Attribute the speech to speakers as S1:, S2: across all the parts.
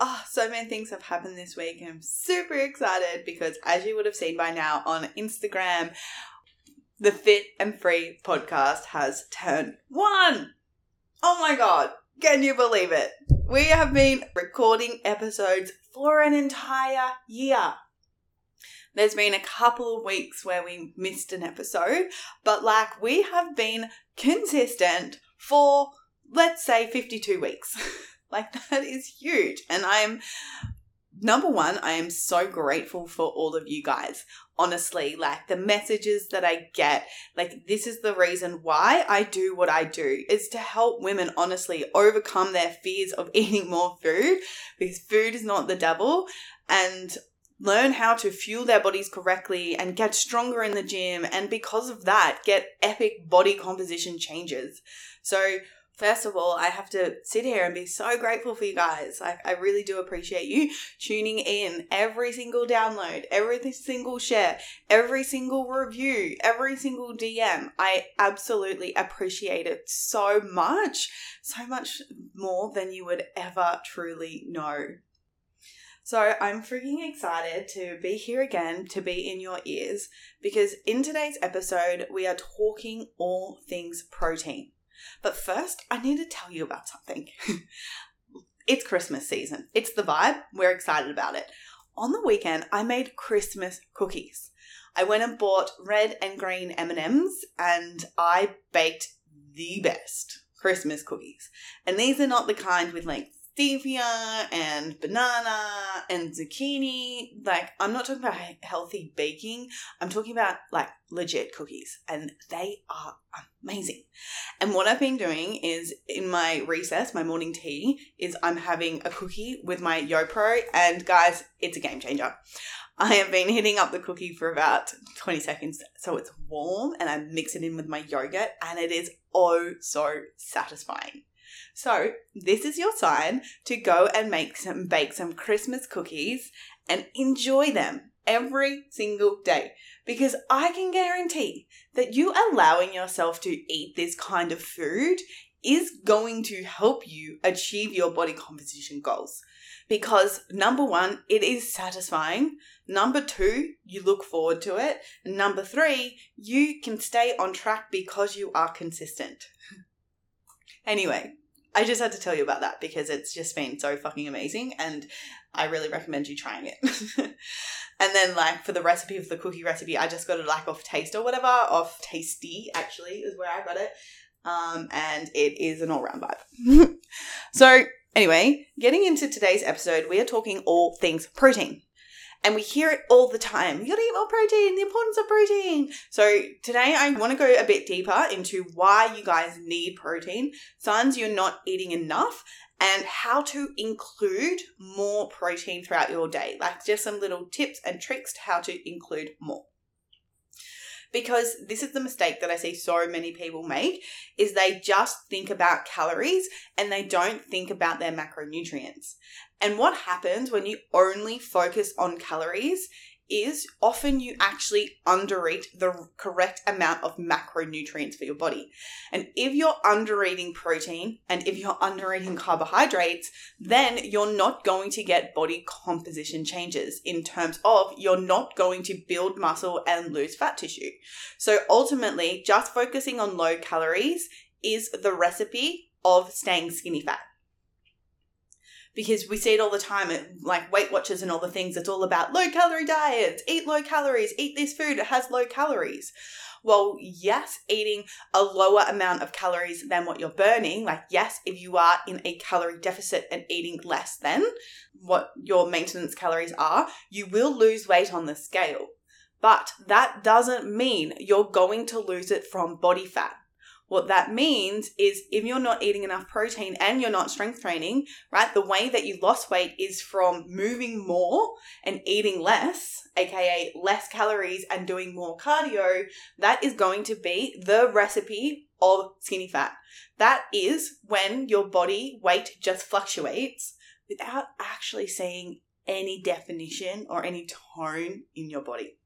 S1: Oh, so many things have happened this week, I'm super excited because, as you would have seen by now on Instagram, the Fit and Free podcast has turned one. Oh my god, can you believe it? We have been recording episodes for an entire year. There's been a couple of weeks where we missed an episode, but like we have been consistent for, let's say, 52 weeks. like that is huge. And I'm, number one, I am so grateful for all of you guys. Honestly, like the messages that I get, like this is the reason why I do what I do is to help women honestly overcome their fears of eating more food because food is not the devil. And learn how to fuel their bodies correctly and get stronger in the gym and because of that get epic body composition changes so first of all i have to sit here and be so grateful for you guys. Like i really do appreciate you tuning in every single download every single share every single review every single dm i absolutely appreciate it so much so much more than you would ever truly know. So I'm freaking excited to be here again, to be in your ears, because in today's episode, we are talking all things protein. But first, I need to tell you about something. it's Christmas season. It's the vibe. We're excited about it. On the weekend, I made Christmas cookies. I went and bought red and green M&Ms and I baked the best Christmas cookies. And these are not the kind with like stevia and banana and zucchini. Like, I'm not talking about healthy baking. I'm talking about like legit cookies, and they are amazing. And what I've been doing is in my recess, my morning tea, is I'm having a cookie with my YoPro, and guys, it's a game changer. I have been hitting up the cookie for about 20 seconds so it's warm and I mix it in with my yogurt and it is oh so satisfying. So, this is your sign to go and make some bake some Christmas cookies and enjoy them every single day because I can guarantee that you allowing yourself to eat this kind of food is going to help you achieve your body composition goals. Because number one, it is satisfying. Number two, you look forward to it. Number three, you can stay on track because you are consistent. Anyway, I just had to tell you about that because it's just been so fucking amazing and I really recommend you trying it. and then like for the recipe of the cookie recipe, I just got it like off taste or whatever, off tasty actually is where I got it. Um, and it is an all round vibe. so anyway, getting into today's episode, we are talking all things protein. And we hear it all the time. You gotta eat more protein, the importance of protein. So today I want to go a bit deeper into why you guys need protein, signs you're not eating enough, and how to include more protein throughout your day. Like just some little tips and tricks to how to include more because this is the mistake that I see so many people make is they just think about calories and they don't think about their macronutrients. And what happens when you only focus on calories is often you actually undereat the correct amount of macronutrients for your body. And if you're undereating protein and if you're undereating carbohydrates, then you're not going to get body composition changes in terms of you're not going to build muscle and lose fat tissue. So ultimately, just focusing on low calories is the recipe of staying skinny fat because we see it all the time at like Weight Watchers and all the things. It's all about low calorie diets, eat low calories, eat this food, it has low calories. Well, yes, eating a lower amount of calories than what you're burning, like, yes, if you are in a calorie deficit and eating less than what your maintenance calories are, you will lose weight on the scale. But that doesn't mean you're going to lose it from body fat. What that means is if you're not eating enough protein and you're not strength training, right, the way that you lost weight is from moving more and eating less, aka less calories and doing more cardio. That is going to be the recipe of skinny fat. That is when your body weight just fluctuates without actually seeing any definition or any tone in your body.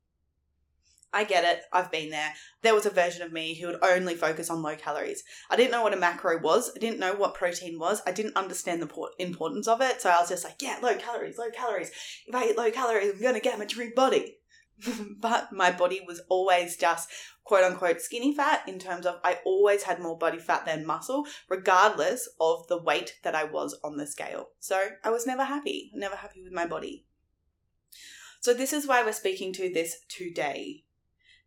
S1: I get it. I've been there. There was a version of me who would only focus on low calories. I didn't know what a macro was. I didn't know what protein was. I didn't understand the importance of it. So I was just like, yeah, low calories, low calories. If I eat low calories, I'm going to get my dream body. but my body was always just quote unquote skinny fat in terms of I always had more body fat than muscle, regardless of the weight that I was on the scale. So I was never happy, never happy with my body. So, this is why we're speaking to this today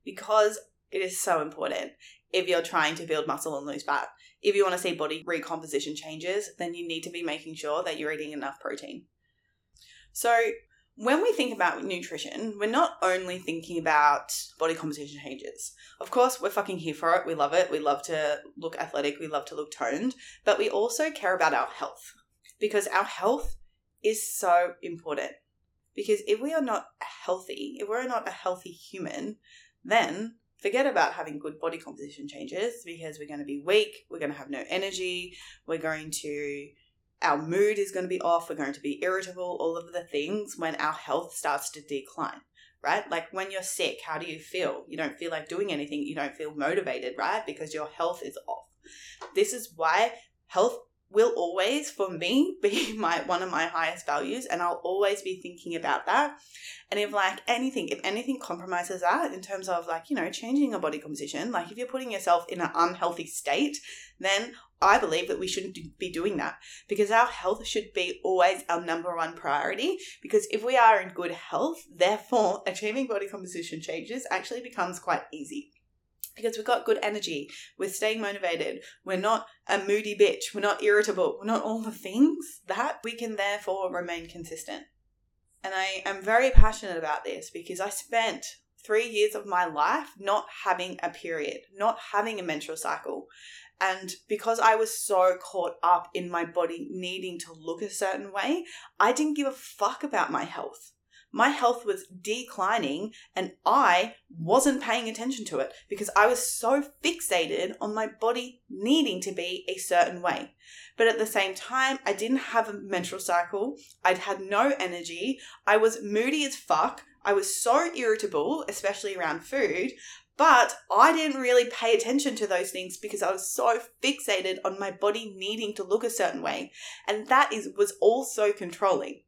S1: because it is so important if you're trying to build muscle and lose fat. If you want to see body recomposition changes, then you need to be making sure that you're eating enough protein. So, when we think about nutrition, we're not only thinking about body composition changes. Of course, we're fucking here for it. We love it. We love to look athletic. We love to look toned. But we also care about our health because our health is so important. Because if we are not healthy, if we're not a healthy human, then forget about having good body composition changes because we're going to be weak, we're going to have no energy, we're going to, our mood is going to be off, we're going to be irritable, all of the things when our health starts to decline. Right? Like when you're sick, how do you feel? You don't feel like doing anything. You don't feel motivated, right? Because your health is off. This is why health will always for me be my one of my highest values and I'll always be thinking about that. And if like anything, if anything compromises that in terms of like, you know, changing your body composition, like if you're putting yourself in an unhealthy state, then I believe that we shouldn't be doing that because our health should be always our number one priority. Because if we are in good health, therefore achieving body composition changes actually becomes quite easy because we've got good energy, we're staying motivated, we're not a moody bitch, we're not irritable, we're not all the things that we can therefore remain consistent. And I am very passionate about this because I spent three years of my life not having a period, not having a menstrual cycle. And because I was so caught up in my body needing to look a certain way, I didn't give a fuck about my health my health was declining and I wasn't paying attention to it because I was so fixated on my body needing to be a certain way. But at the same time, I didn't have a menstrual cycle. I'd had no energy. I was moody as fuck. I was so irritable, especially around food. But I didn't really pay attention to those things because I was so fixated on my body needing to look a certain way. And that is was also controlling.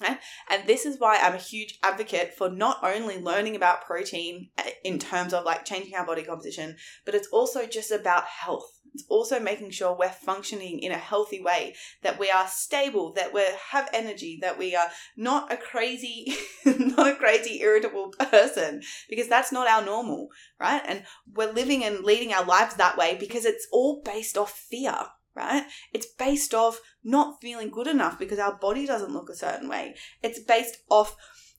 S1: And this is why I'm a huge advocate for not only learning about protein eh, in terms of like changing our body composition, but it's also just about health. It's also making sure we're functioning in a healthy way, that we are stable, that we have energy, that we are not a crazy, not a crazy irritable person, because that's not our normal, right? And we're living and leading our lives that way because it's all based off fear right? It's based off not feeling good enough because our body doesn't look a certain way. It's based off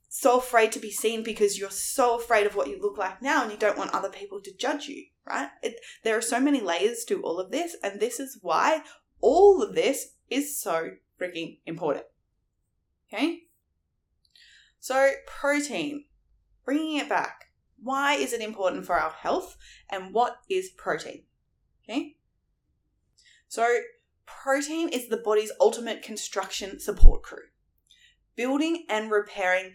S1: so afraid to be seen because you're so afraid of what you look like now and you don't want other people to judge you, right? It, there are so many layers to all of this, and this is why all of this is so freaking important. Okay? So, protein, bringing it back. Why is it important for our health and what is protein? Okay? So, protein is the body's ultimate construction support crew, building and repairing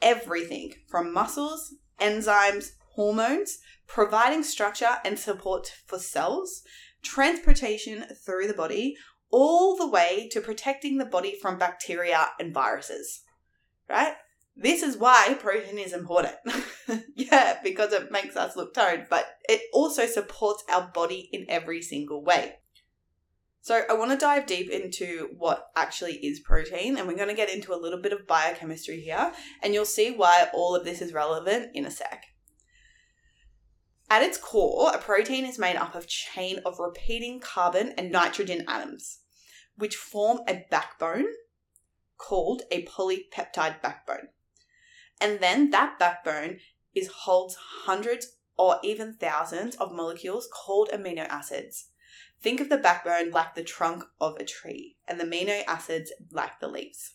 S1: everything from muscles, enzymes, hormones, providing structure and support for cells, transportation through the body, all the way to protecting the body from bacteria and viruses. Right? This is why protein is important. yeah, because it makes us look toned, but it also supports our body in every single way. So, I want to dive deep into what actually is protein, and we're going to get into a little bit of biochemistry here, and you'll see why all of this is relevant in a sec. At its core, a protein is made up of chain of repeating carbon and nitrogen atoms, which form a backbone called a polypeptide backbone. And then that backbone is holds hundreds or even thousands of molecules called amino acids. Think of the backbone like the trunk of a tree, and the amino acids like the leaves.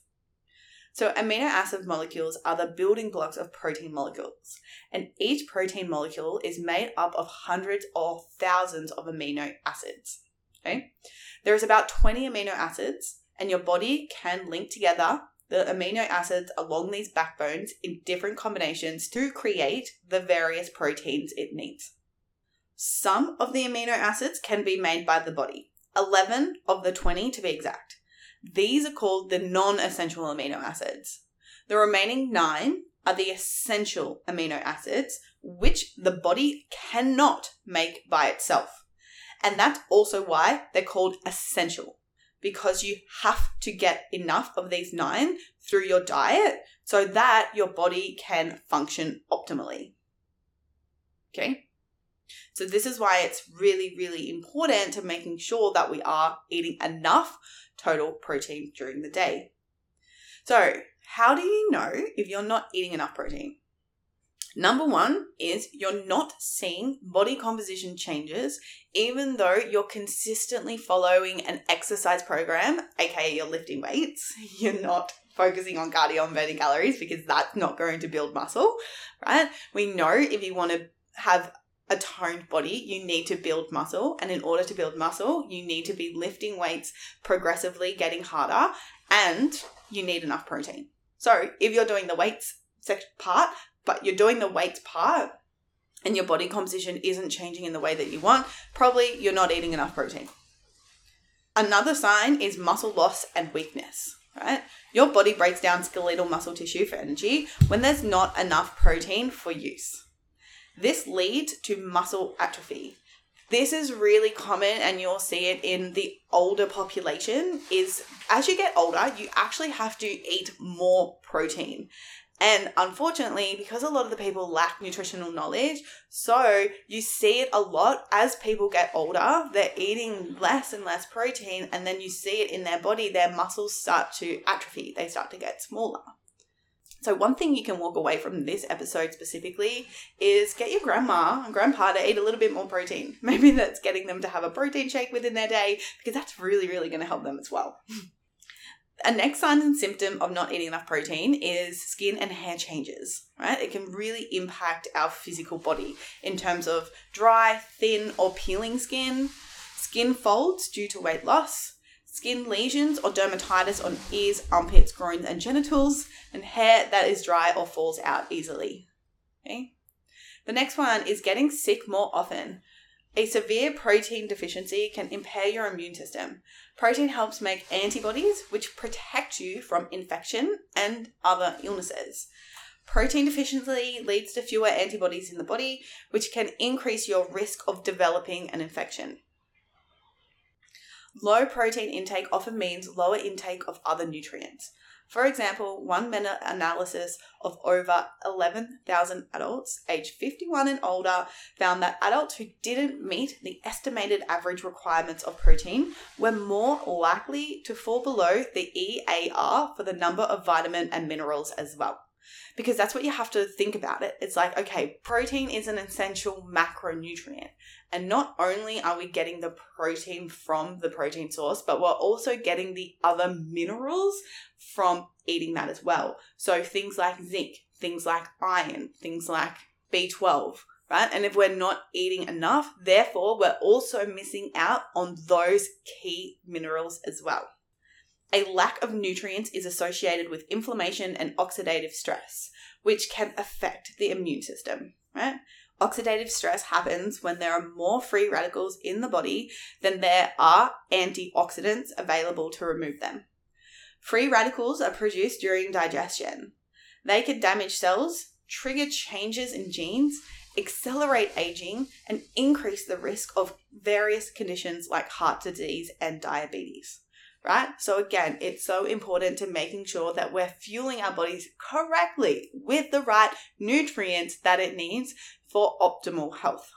S1: So, amino acid molecules are the building blocks of protein molecules, and each protein molecule is made up of hundreds or thousands of amino acids. Okay? There's about 20 amino acids, and your body can link together the amino acids along these backbones in different combinations to create the various proteins it needs. Some of the amino acids can be made by the body, 11 of the 20 to be exact. These are called the non essential amino acids. The remaining nine are the essential amino acids, which the body cannot make by itself. And that's also why they're called essential, because you have to get enough of these nine through your diet so that your body can function optimally. Okay? So, this is why it's really, really important to making sure that we are eating enough total protein during the day. So, how do you know if you're not eating enough protein? Number one is you're not seeing body composition changes, even though you're consistently following an exercise program, aka you're lifting weights. You're not focusing on cardio and burning calories because that's not going to build muscle, right? We know if you want to have a toned body, you need to build muscle. And in order to build muscle, you need to be lifting weights progressively, getting harder, and you need enough protein. So if you're doing the weights part, but you're doing the weights part, and your body composition isn't changing in the way that you want, probably you're not eating enough protein. Another sign is muscle loss and weakness, right? Your body breaks down skeletal muscle tissue for energy when there's not enough protein for use. This leads to muscle atrophy. This is really common and you'll see it in the older population is as you get older, you actually have to eat more protein. And unfortunately, because a lot of the people lack nutritional knowledge, so you see it a lot as people get older, they're eating less and less protein, and then you see it in their body, their muscles start to atrophy, they start to get smaller. So, one thing you can walk away from this episode specifically is get your grandma and grandpa to eat a little bit more protein. Maybe that's getting them to have a protein shake within their day because that's really, really going to help them as well. a next sign and symptom of not eating enough protein is skin and hair changes, right? It can really impact our physical body in terms of dry, thin, or peeling skin, skin folds due to weight loss, skin lesions or dermatitis on ears, armpits, groins, and genitals, and hair that is dry or falls out easily. Okay? The next one is getting sick more often. A severe protein deficiency can impair your immune system. Protein helps make antibodies which protect you from infection and other illnesses. Protein deficiency leads to fewer antibodies in the body, which can increase your risk of developing an infection. Low protein intake often means lower intake of other nutrients. For example, one meta analysis of over 11,000 adults aged 51 and older found that adults who didn't meet the estimated average requirements of protein were more likely to fall below the EAR for the number of vitamin and minerals as well because that's what you have to think about it. It's like, okay, protein is an essential macronutrient. And not only are we getting the protein from the protein source, but we're also getting the other minerals from eating that as well. So things like zinc, things like iron, things like B12, right? And if we're not eating enough, therefore, we're also missing out on those key minerals as well. A lack of nutrients is associated with inflammation and oxidative stress, which can affect the immune system, right? Oxidative stress happens when there are more free radicals in the body than there are antioxidants available to remove them. Free radicals are produced during digestion. They can damage cells, trigger changes in genes, accelerate aging, and increase the risk of various conditions like heart disease and diabetes right? So again, it's so important to making sure that we're fueling our bodies correctly with the right nutrients that it needs for optimal health.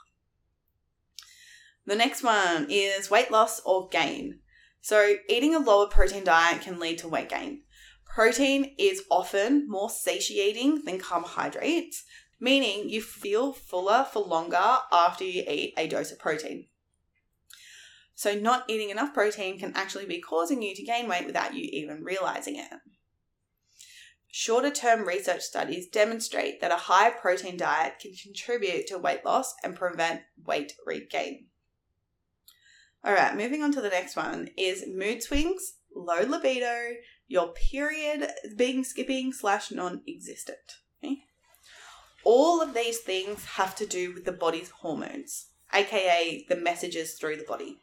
S1: The next one is weight loss or gain. So, eating a lower protein diet can lead to weight gain. Protein is often more satiating than carbohydrates, meaning you feel fuller for longer after you eat a dose of protein. So, not eating enough protein can actually be causing you to gain weight without you even realizing it. Shorter term research studies demonstrate that a high protein diet can contribute to weight loss and prevent weight regain. All right, moving on to the next one is mood swings, low libido, your period being skipping slash non existent. Okay? All of these things have to do with the body's hormones, aka the messages through the body.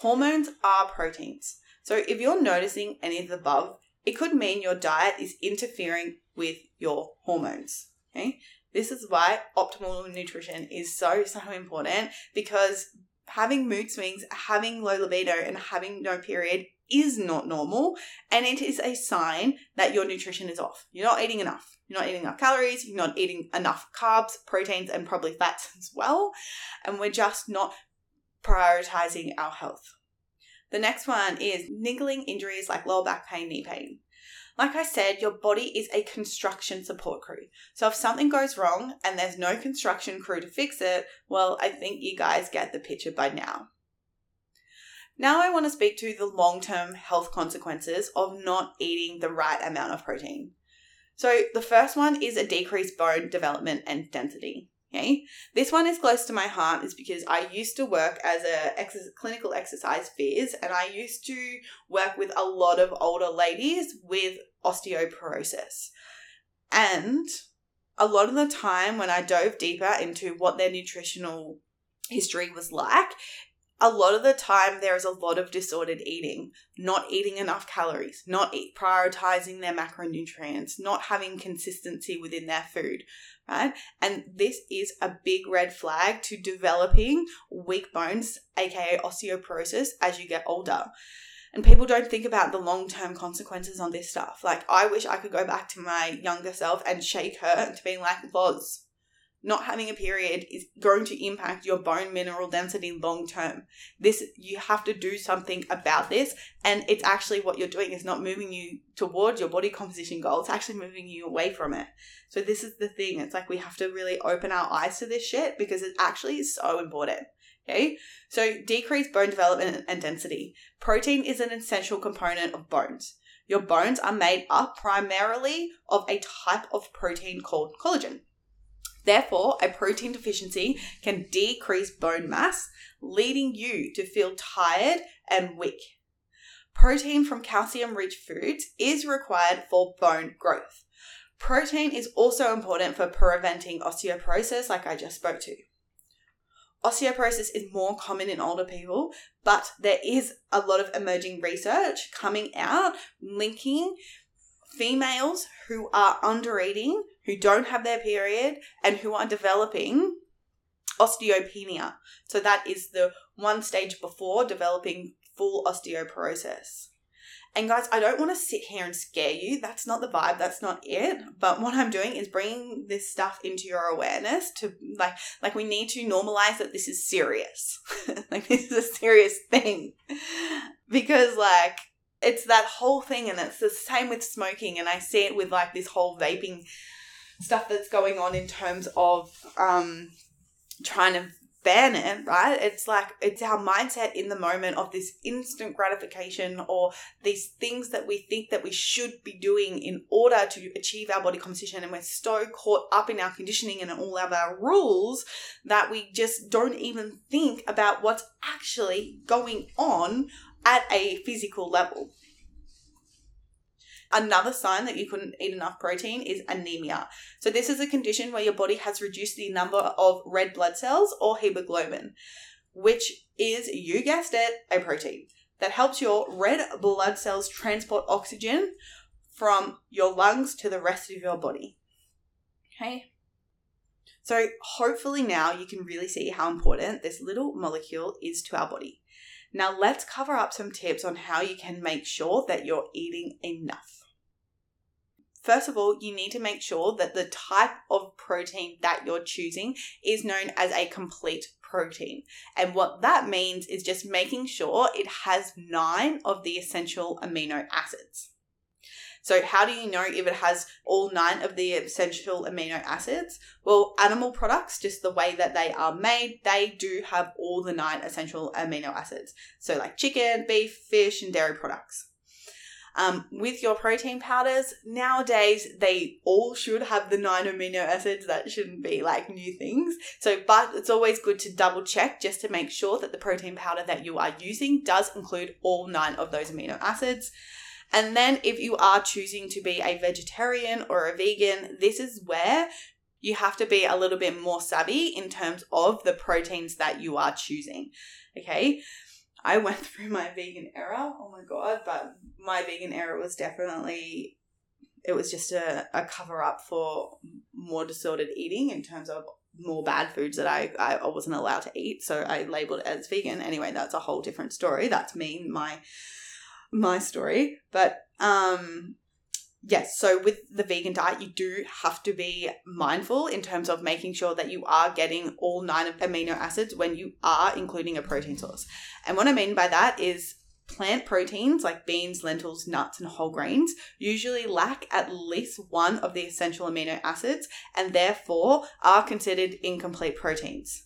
S1: Hormones are proteins. So if you're noticing any of the above, it could mean your diet is interfering with your hormones. Okay? This is why optimal nutrition is so, so important because having mood swings, having low libido, and having no period is not normal. And it is a sign that your nutrition is off. You're not eating enough. You're not eating enough calories. You're not eating enough carbs, proteins, and probably fats as well. And we're just not prioritizing our health. The next one is niggling injuries like lower back pain, knee pain. Like I said, your body is a construction support crew. So if something goes wrong and there's no construction crew to fix it, well, I think you guys get the picture by now. Now I want to speak to the long term health consequences of not eating the right amount of protein. So the first one is a decreased bone development and density. Okay, this one is close to my heart is because I used to work as a ex- clinical exercise phys, and I used to work with a lot of older ladies with osteoporosis, and a lot of the time when I dove deeper into what their nutritional history was like, a lot of the time there is a lot of disordered eating, not eating enough calories, not eat, prioritizing their macronutrients, not having consistency within their food, right? And this is a big red flag to developing weak bones, aka osteoporosis, as you get older. And people don't think about the long term consequences on this stuff. Like, I wish I could go back to my younger self and shake her to being like, Loz, not having a period is going to impact your bone mineral density long term. This you have to do something about this and it's actually what you're doing is not moving you towards your body composition goal. It's actually moving you away from it. So this is the thing. It's like we have to really open our eyes to this shit because it actually is so important. Okay? So decreased bone development and density. Protein is an essential component of bones. Your bones are made up primarily of a type of protein called collagen. Therefore, a protein deficiency can decrease bone mass, leading you to feel tired and weak. Protein from calcium rich foods is required for bone growth. Protein is also important for preventing osteoporosis, like I just spoke to. Osteoporosis is more common in older people, but there is a lot of emerging research coming out linking females who are under eating who don't have their period and who are developing osteopenia. So that is the one stage before developing full osteoporosis. And guys, I don't want to sit here and scare you. That's not the vibe. That's not it. But what I'm doing is bringing this stuff into your awareness to like like we need to normalize that this is serious. like this is a serious thing. Because like it's that whole thing and it's the same with smoking and I see it with like this whole vaping stuff that's going on in terms of um, trying to ban it, right? It's like it's our mindset in the moment of this instant gratification or these things that we think that we should be doing in order to achieve our body composition. And we're so caught up in our conditioning and all of our rules that we just don't even think about what's actually going on at a physical level. Another sign that you couldn't eat enough protein is anemia. So, this is a condition where your body has reduced the number of red blood cells or hemoglobin, which is, you guessed it, a protein that helps your red blood cells transport oxygen from your lungs to the rest of your body. Okay? So, hopefully, now you can really see how important this little molecule is to our body. Now, let's cover up some tips on how you can make sure that you're eating enough. First of all, you need to make sure that the type of protein that you're choosing is known as a complete protein. And what that means is just making sure it has nine of the essential amino acids. So, how do you know if it has all nine of the essential amino acids? Well, animal products, just the way that they are made, they do have all the nine essential amino acids. So, like chicken, beef, fish, and dairy products. Um, with your protein powders, nowadays they all should have the nine amino acids. That shouldn't be like new things. So, but it's always good to double check just to make sure that the protein powder that you are using does include all nine of those amino acids. And then, if you are choosing to be a vegetarian or a vegan, this is where you have to be a little bit more savvy in terms of the proteins that you are choosing. Okay. I went through my vegan era. Oh my god, but my vegan era was definitely it was just a, a cover up for more disordered eating in terms of more bad foods that I, I wasn't allowed to eat. So I labeled it as vegan. Anyway, that's a whole different story. That's me, my my story. But um yes, so with the vegan diet, you do have to be mindful in terms of making sure that you are getting all nine amino acids when you are including a protein source. And what I mean by that is plant proteins like beans, lentils, nuts, and whole grains usually lack at least one of the essential amino acids and therefore are considered incomplete proteins.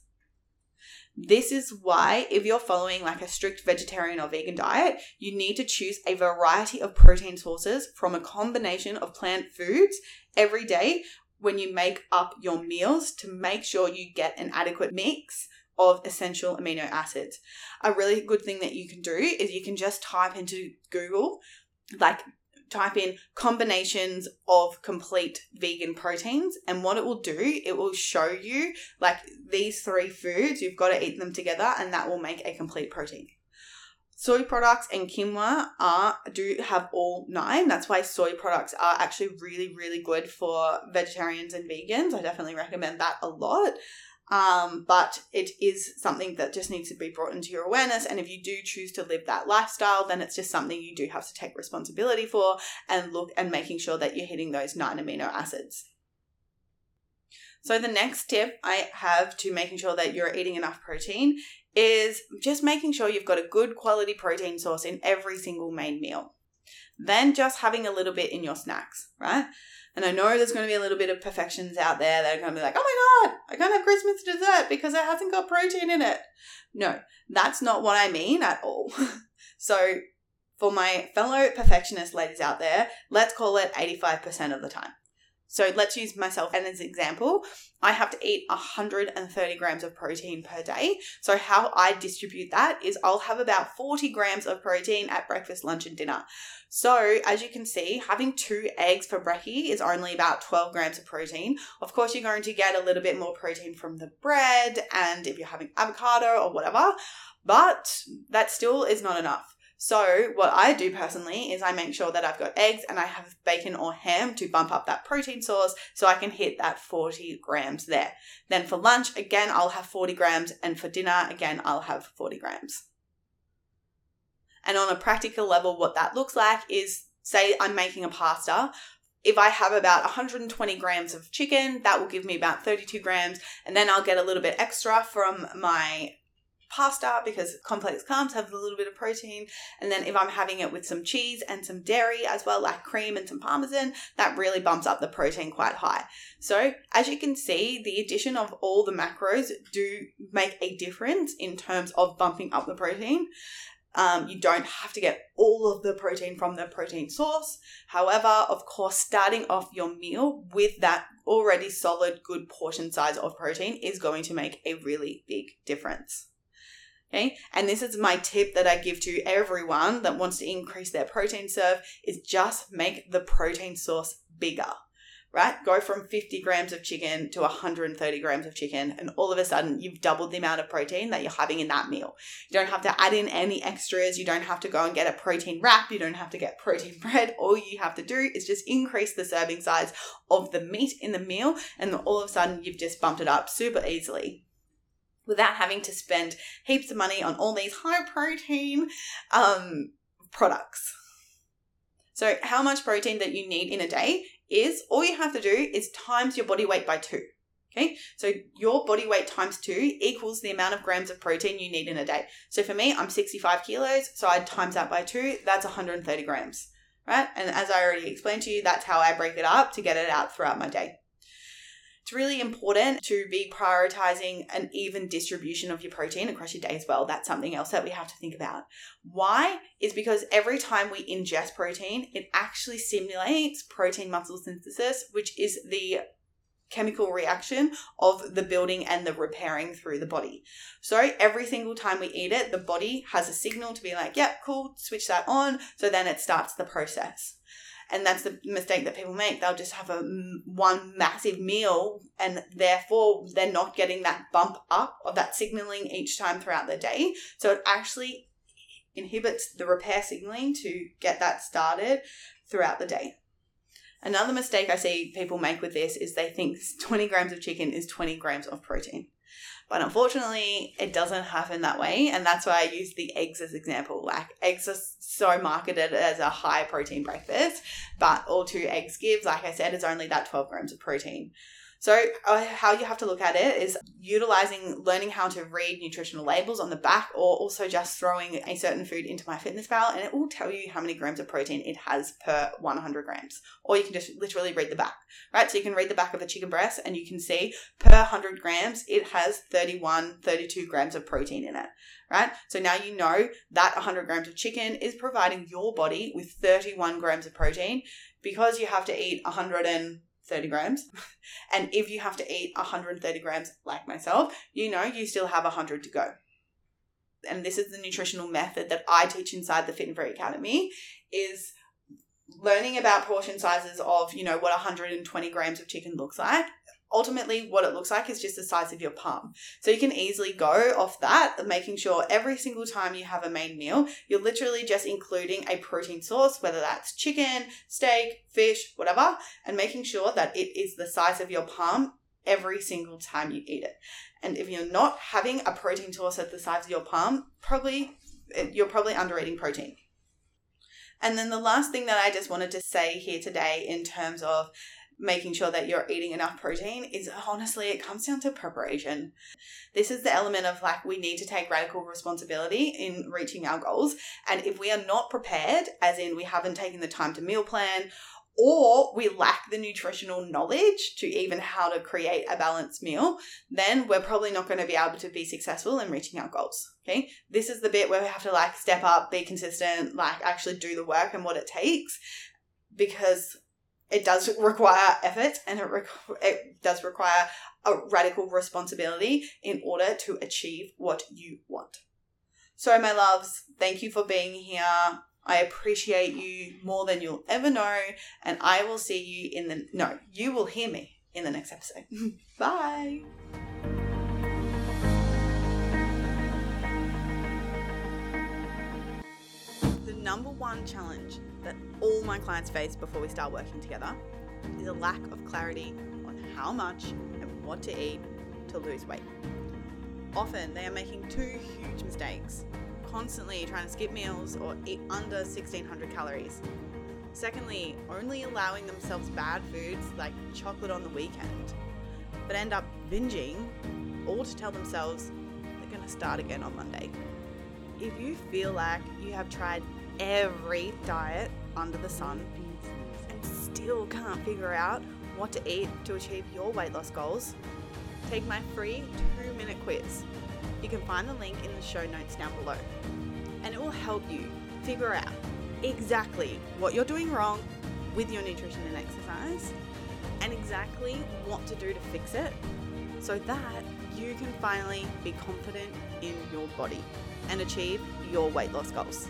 S1: This is why, if you're following like a strict vegetarian or vegan diet, you need to choose a variety of protein sources from a combination of plant foods every day when you make up your meals to make sure you get an adequate mix of essential amino acids. A really good thing that you can do is you can just type into Google like type in combinations of complete vegan proteins and what it will do it will show you like these three foods you've got to eat them together and that will make a complete protein. Soy products and quinoa are do have all nine. That's why soy products are actually really really good for vegetarians and vegans. I definitely recommend that a lot um, but it is something that just needs to be brought into your awareness. And if you do choose to live that lifestyle, then it's just something you do have to take responsibility for and look and making sure that you're hitting those nine amino acids. So, the next tip I have to making sure that you're eating enough protein is just making sure you've got a good quality protein source in every single main meal. Then just having a little bit in your snacks, right? And I know there's going to be a little bit of perfections out there that are going to be like, oh my God, I can't have Christmas dessert because it hasn't got protein in it. No, that's not what I mean at all. so, for my fellow perfectionist ladies out there, let's call it 85% of the time. So let's use myself as an example. I have to eat 130 grams of protein per day. So, how I distribute that is I'll have about 40 grams of protein at breakfast, lunch, and dinner. So, as you can see, having two eggs for brekkie is only about 12 grams of protein. Of course, you're going to get a little bit more protein from the bread and if you're having avocado or whatever, but that still is not enough. So, what I do personally is I make sure that I've got eggs and I have bacon or ham to bump up that protein source so I can hit that 40 grams there. Then for lunch, again, I'll have 40 grams, and for dinner, again, I'll have 40 grams. And on a practical level, what that looks like is say I'm making a pasta. If I have about 120 grams of chicken, that will give me about 32 grams, and then I'll get a little bit extra from my pasta because complex carbs have a little bit of protein. And then if I'm having it with some cheese and some dairy as well, like cream and some parmesan, that really bumps up the protein quite high. So as you can see, the addition of all the macros do make a difference in terms of bumping up the protein. Um, you don't have to get all of the protein from the protein source. However, of course, starting off your meal with that already solid, good portion size of protein is going to make a really big difference. Okay. And this is my tip that I give to everyone that wants to increase their protein serve is just make the protein source bigger, right? Go from 50 grams of chicken to 130 grams of chicken. And all of a sudden you've doubled the amount of protein that you're having in that meal. You don't have to add in any extras. You don't have to go and get a protein wrap. You don't have to get protein bread. All you have to do is just increase the serving size of the meat in the meal. And all of a sudden you've just bumped it up super easily without having to spend heaps of money on all these high protein um, products. So, how much protein that you need in a day is all you have to do is times your body weight by two. Okay, so your body weight times two equals the amount of grams of protein you need in a day. So for me, I'm 65 kilos, so I times that by two, that's 130 grams right? And as I already explained to you, that's how I break it up to get it out throughout my day. It's really important to be prioritizing an even distribution of your protein across your day as well. That's something else that we have to think about. Why? Is because every time we ingest protein, it actually stimulates protein muscle synthesis, which is the chemical reaction of the building and the repairing through the body. So every single time we eat it, the body has a signal to be like, yep, yeah, cool, switch that on. So then it starts the process. And that's the mistake that people make. They'll just have a one massive meal and therefore they're not getting that bump up of that signaling each time throughout the day. So it actually inhibits the repair signaling to get that started throughout the day. Another mistake I see people make with this is they think 20 grams of chicken is 20 grams of protein. But unfortunately, it doesn't happen that way. And that's why I use the eggs as example. Like eggs are so marketed as a high protein breakfast, but all two eggs give, like I said, is only that 12 grams of protein. So, uh, how you have to look at it is utilizing learning how to read nutritional labels on the back, or also just throwing a certain food into MyFitnessPal, and it will tell you how many grams of protein it has per 100 grams. Or you can just literally read the back, right? So, you can read the back of a chicken breast, and you can see per 100 grams, it has 31, 32 grams of protein in it, right? So, now you know that 100 grams of chicken is providing your body with 31 grams of protein because you have to eat 100 and 30 grams. and if you have to eat 130 grams, like myself, you know you still have 100 to go. And this is the nutritional method that I teach inside the Fit and Free Academy is learning about portion sizes of, you know, what 120 grams of chicken looks like ultimately what it looks like is just the size of your palm. So you can easily go off that, making sure every single time you have a main meal, you're literally just including a protein source, whether that's chicken, steak, fish, whatever, and making sure that it is the size of your palm every single time you eat it. And if you're not having a protein source at the size of your palm, probably eh, you're probably under eating protein. And then the last thing that I just wanted to say here today in terms of making sure that you're eating enough protein is honestly, it comes down to preparation. This is the element of like, we need to take radical responsibility in reaching our goals. And if we are not prepared, as in we haven't taken the time to meal plan, or we lack the nutritional knowledge to even how to create a balanced meal, then we're probably not going to be able to be successful in reaching our goals. Okay. This is the bit where we have to like step up, be consistent, like actually do the work and what it takes because it does require effort and it, it does require a radical responsibility in order to achieve what you want. So, my loves, thank you for being here. I appreciate you more than you'll ever know, and I will see you in the no, you will hear me in the next episode. Bye. The number one challenge that all my clients face before we start working together is a lack of clarity on how much and what to eat to lose weight. Often they are making two huge mistakes constantly trying to skip meals or eat under 1600 calories. Secondly, only allowing themselves bad foods like chocolate on the weekend, but end up binging all to tell themselves they're going to start again on Monday. If you feel like you have tried every diet under the sun and still can't figure out what to eat to achieve your weight loss goals, take my free two minute quiz. You can find the link in the show notes down below. And it will help you figure out exactly what you're doing wrong with your nutrition and exercise and exactly what to do to fix it so that you can finally be confident in your body and achieve your weight loss goals.